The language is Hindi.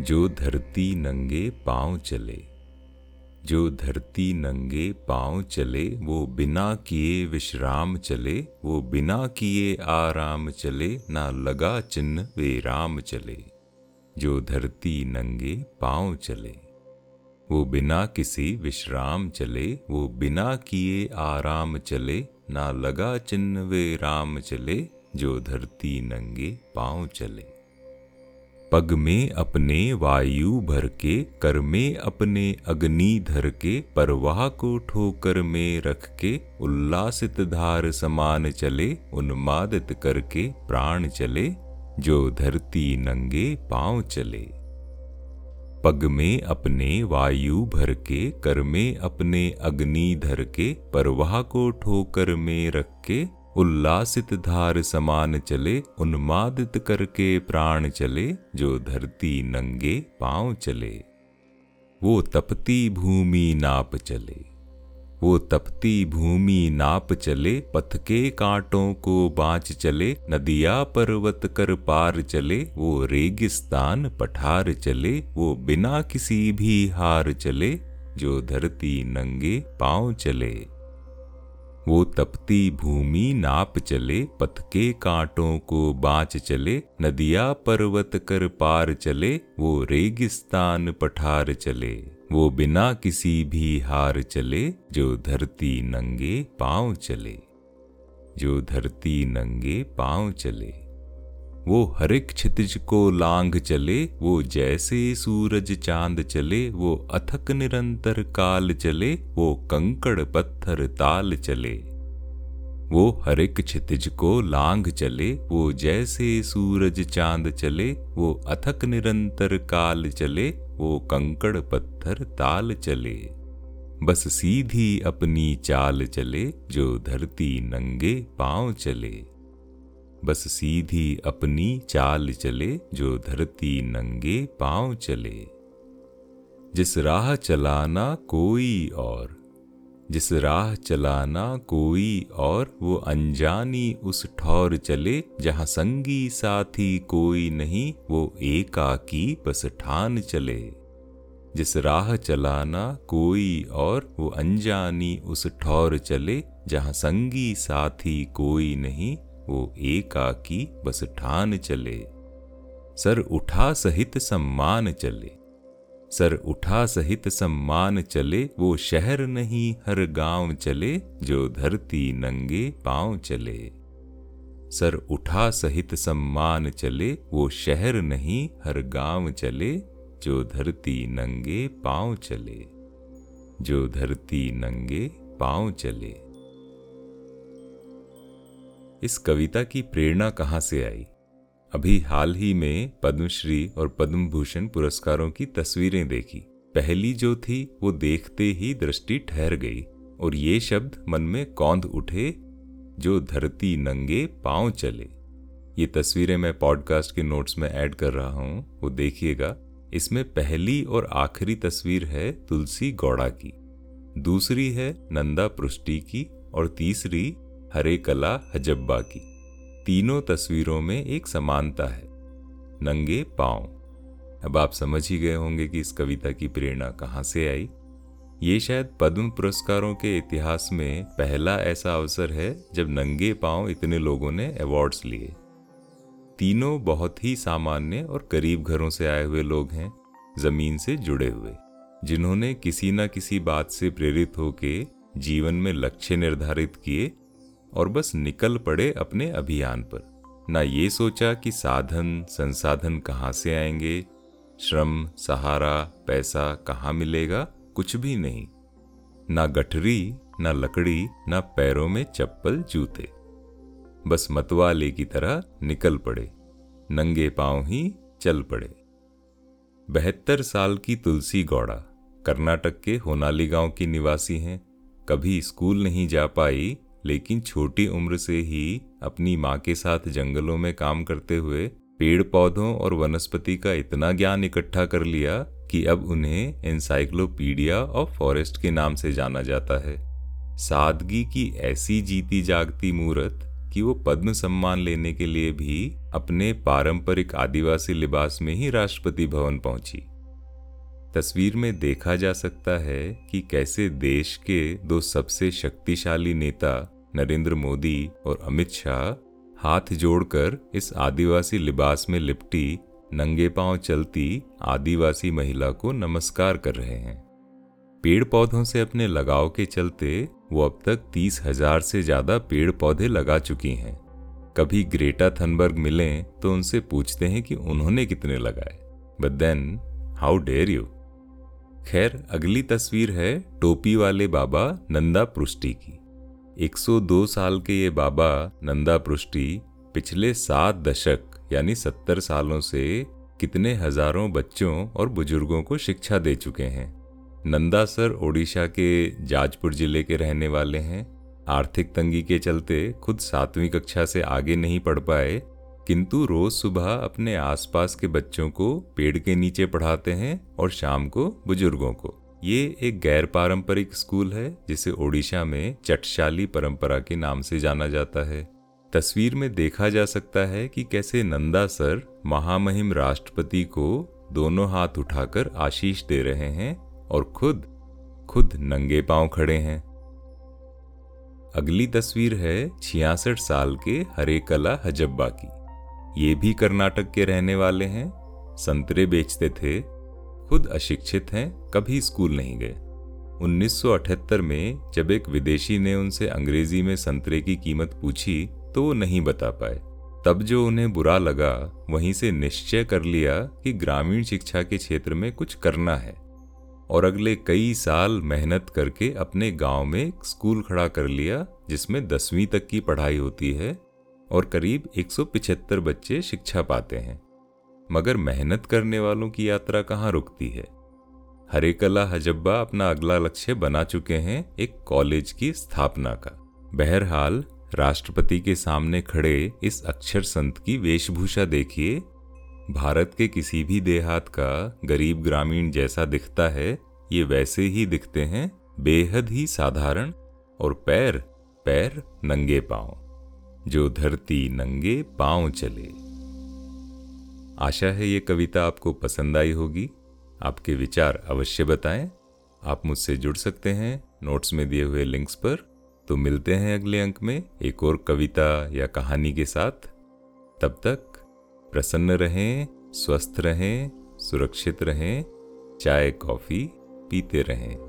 जो धरती नंगे पाँव चले। जो धरती नंगे पाँव चले, वो बिना किए विश्राम चले, वो बिना किए आराम चले, ना लगा चिन्ह वे राम चले। जो धरती नंगे पाँव चले, वो बिना किसी विश्राम चले, वो बिना किए आराम चले, ना लगा चिन्ह वे राम चले, जो धरती नंगे पाँव चले। पग में अपने वायु भर के कर में अपने अग्नि धर के परवाह को ठोकर में रख के उल्लासित धार समान चले, उन्मादित करके प्राण चले, जो धरती नंगे पाँव चले। पग में अपने वायु भर के कर में अपने अग्नि धर के परवाह को ठोकर में रख के उल्लासित धार समान चले, उन्मादित करके प्राण चले, जो धरती नंगे पाँव चले। वो तपती भूमि नाप चले, वो तपती भूमि नाप चले, पथ के कांटों को बाँच चले, नदिया पर्वत कर पार चले, वो रेगिस्तान पठार चले, वो बिना किसी भी हार चले, जो धरती नंगे पाँव चले। वो तपती भूमि नाप चले पथ के कांटों को बाँच चले, नदिया पर्वत कर पार चले, वो रेगिस्तान पठार चले। वो बिना किसी भी हार चले, जो धरती नंगे पाँव चले। जो धरती नंगे पाँव चले। वो हरिक क्षितिज को लांग चले, वो जैसे सूरज चाँद चले, वो अथक निरंतर काल चले, वो कंकड़ पत्थर ताल चले। वो हर एक क्षितिज को लांग चले, वो जैसे सूरज चाँद चले, वो अथक निरंतर काल चले, वो कंकड़ पत्थर ताल चले। बस सीधी अपनी चाल चले, जो धरती नंगे पाँव चले। बस सीधी अपनी चाल चले, जो धरती नंगे पाँव चले। जिस राह चलाना कोई और, जिस राह चलाना कोई और, वो अनजानी उस ठौर चले, जहाँ संगी साथी कोई नहीं, वो एकाकी बस ठान चले। जिस राह चलाना कोई और, वो अनजानी उस ठौर चले, जहाँ संगी साथी कोई नहीं वो एकाकी बस ठान चले। सर उठा सहित सम्मान चले। सर उठा सहित सम्मान चले, वो शहर नहीं हर गाँव चले, जो धरती नंगे पाँव चले। सर उठा सहित सम्मान चले, वो शहर नहीं हर गाँव चले, जो धरती नंगे पाँव चले। जो धरती नंगे पाँव चले। इस कविता की प्रेरणा कहाँ से आई? अभी हाल ही में पद्मश्री और पद्म भूषण पुरस्कारों की तस्वीरें देखी। पहली जो थी, वो देखते ही दृष्टि ठहर गई, और ये शब्द मन में कौंध उठे, जो धरती नंगे पाँव चले। ये तस्वीरें मैं पॉडकास्ट के नोट्स में ऐड कर रहा हूँ, वो देखिएगा। इसमें पहली और आखिरी तस्वीर है तुलसी गौड़ा की। दूसरी है नंदा पृष्टि की, और तीसरी हरे कला हजब्बा की। तीनों तस्वीरों में एक समानता है। नंगे पाँव। अब आप समझ ही गए होंगे कि इस कविता की प्रेरणा कहाँ से आई। ये शायद पद्म पुरस्कारों के इतिहास में पहला ऐसा अवसर है जब नंगे पाँव इतने लोगों ने अवार्ड्स लिए। तीनों बहुत ही सामान्य और करीब घरों से आए हुए लोग हैं, ज़मीन से जुड़े हुए, जिन्होंने किसी न किसी बात से प्रेरित होके जीवन में लक्ष्य निर्धारित किए और बस निकल पड़े अपने अभियान पर। ना ये सोचा कि साधन, संसाधन कहाँ से आएँगे? श्रम, सहारा, पैसा कहाँ मिलेगा? कुछ भी नहीं। ना गठरी, ना लकड़ी, ना पैरों में चप्पल जूते। बस मतवाले की तरह निकल पड़े। नंगे पाँव ही चल पड़े। बहत्तर साल की तुलसी गौड़ा। कर्नाटक के होनाली गाँव की निवासी हैं। कभी स्कूल नहीं जा पाई लेकिन छोटी उम्र से ही अपनी माँ के साथ जंगलों में काम करते हुए पेड़ पौधों और वनस्पति का इतना ज्ञान इकट्ठा कर लिया कि अब उन्हें एनसाइक्लोपीडिया ऑफ़ फॉरेस्ट के नाम से जाना जाता है। सादगी की ऐसी जीती जागती मूर्त कि वो पद्म सम्मान लेने के लिए भी अपने पारंपरिक आदिवासी लिबास में ही राष्ट्रपति भवन पहुँची। तस्वीर में देखा जा सकता है कि कैसे देश के दो सबसे शक्तिशाली नेता नरेंद्र मोदी और अमित शाह हाथ जोड़कर इस आदिवासी लिबास में लिपटी, नंगे पाँव चलती आदिवासी महिला को नमस्कार कर रहे हैं। पेड़ पौधों से अपने लगाव के चलते वो अब तक तीस हज़ार से ज़्यादा पेड़ पौधे लगा चुकी हैं। कभी ग्रेटा थनबर्ग मिले तो उनसे पूछते हैं कि उन्होंने कितने लगाए। But then how dare you खैर, अगली तस्वीर है टोपी वाले बाबा नंदा पृष्टि की। 102 साल के ये बाबा नंदा पृष्टि पिछले सात दशक, यानी सत्तर सालों से कितने हज़ारों बच्चों और बुज़ुर्गों को शिक्षा दे चुके हैं। नंदा सर ओडिशा के जाजपुर ज़िले के रहने वाले हैं। आर्थिक तंगी के चलते खुद सातवीं कक्षा से आगे नहीं पढ़ पाए, किंतु रोज सुबह अपने आसपास के बच्चों को पेड़ के नीचे पढ़ाते हैं और शाम को बुज़ुर्गों को। ये एक गैर पारंपरिक स्कूल है, जिसे ओडिशा में चटशाली परंपरा के नाम से जाना जाता है। तस्वीर में देखा जा सकता है कि कैसे नंदा सर महामहिम राष्ट्रपति को दोनों हाथ उठाकर आशीष दे रहे हैं और खुद खुद नंगे पाँव खड़े हैं। अगली तस्वीर है छियासठ साल के हरे कला हजब्बा की। ये भी कर्नाटक के रहने वाले हैं। संतरे बेचते थे खुद अशिक्षित हैं, कभी स्कूल नहीं गए। 1978 में जब एक विदेशी ने उनसे अंग्रेज़ी में संतरे की कीमत पूछी तो वो नहीं बता पाए। तब जो उन्हें बुरा लगा, वहीं से निश्चय कर लिया कि ग्रामीण शिक्षा के क्षेत्र में कुछ करना है। और अगले कई साल मेहनत करके अपने गाँव में एक स्कूल खड़ा कर लिया, जिसमें दसवीं तक की पढ़ाई होती है और करीब 175 बच्चे शिक्षा पाते हैं। मगर मेहनत करने वालों की यात्रा कहाँ रुकती है? हरे कला हजब्बा अपना अगला लक्ष्य बना चुके हैं एक कॉलेज की स्थापना का। बहरहाल, राष्ट्रपति के सामने खड़े इस अक्षर संत की वेशभूषा देखिए। भारत के किसी भी देहात का गरीब ग्रामीण जैसा दिखता है, ये वैसे ही दिखते हैं, बेहद ही साधारण और पैर पैर नंगे पाँव। जो धरती नंगे पाँव चले। आशा है ये कविता आपको पसंद आई होगी। आपके विचार अवश्य बताएँ। आप मुझसे जुड़ सकते हैं नोट्स में दिए हुए लिंक्स पर। तो मिलते हैं अगले अंक में एक और कविता या कहानी के साथ। तब तक प्रसन्न रहें, स्वस्थ रहें, सुरक्षित रहें, चाय, कॉफ़ी पीते रहें।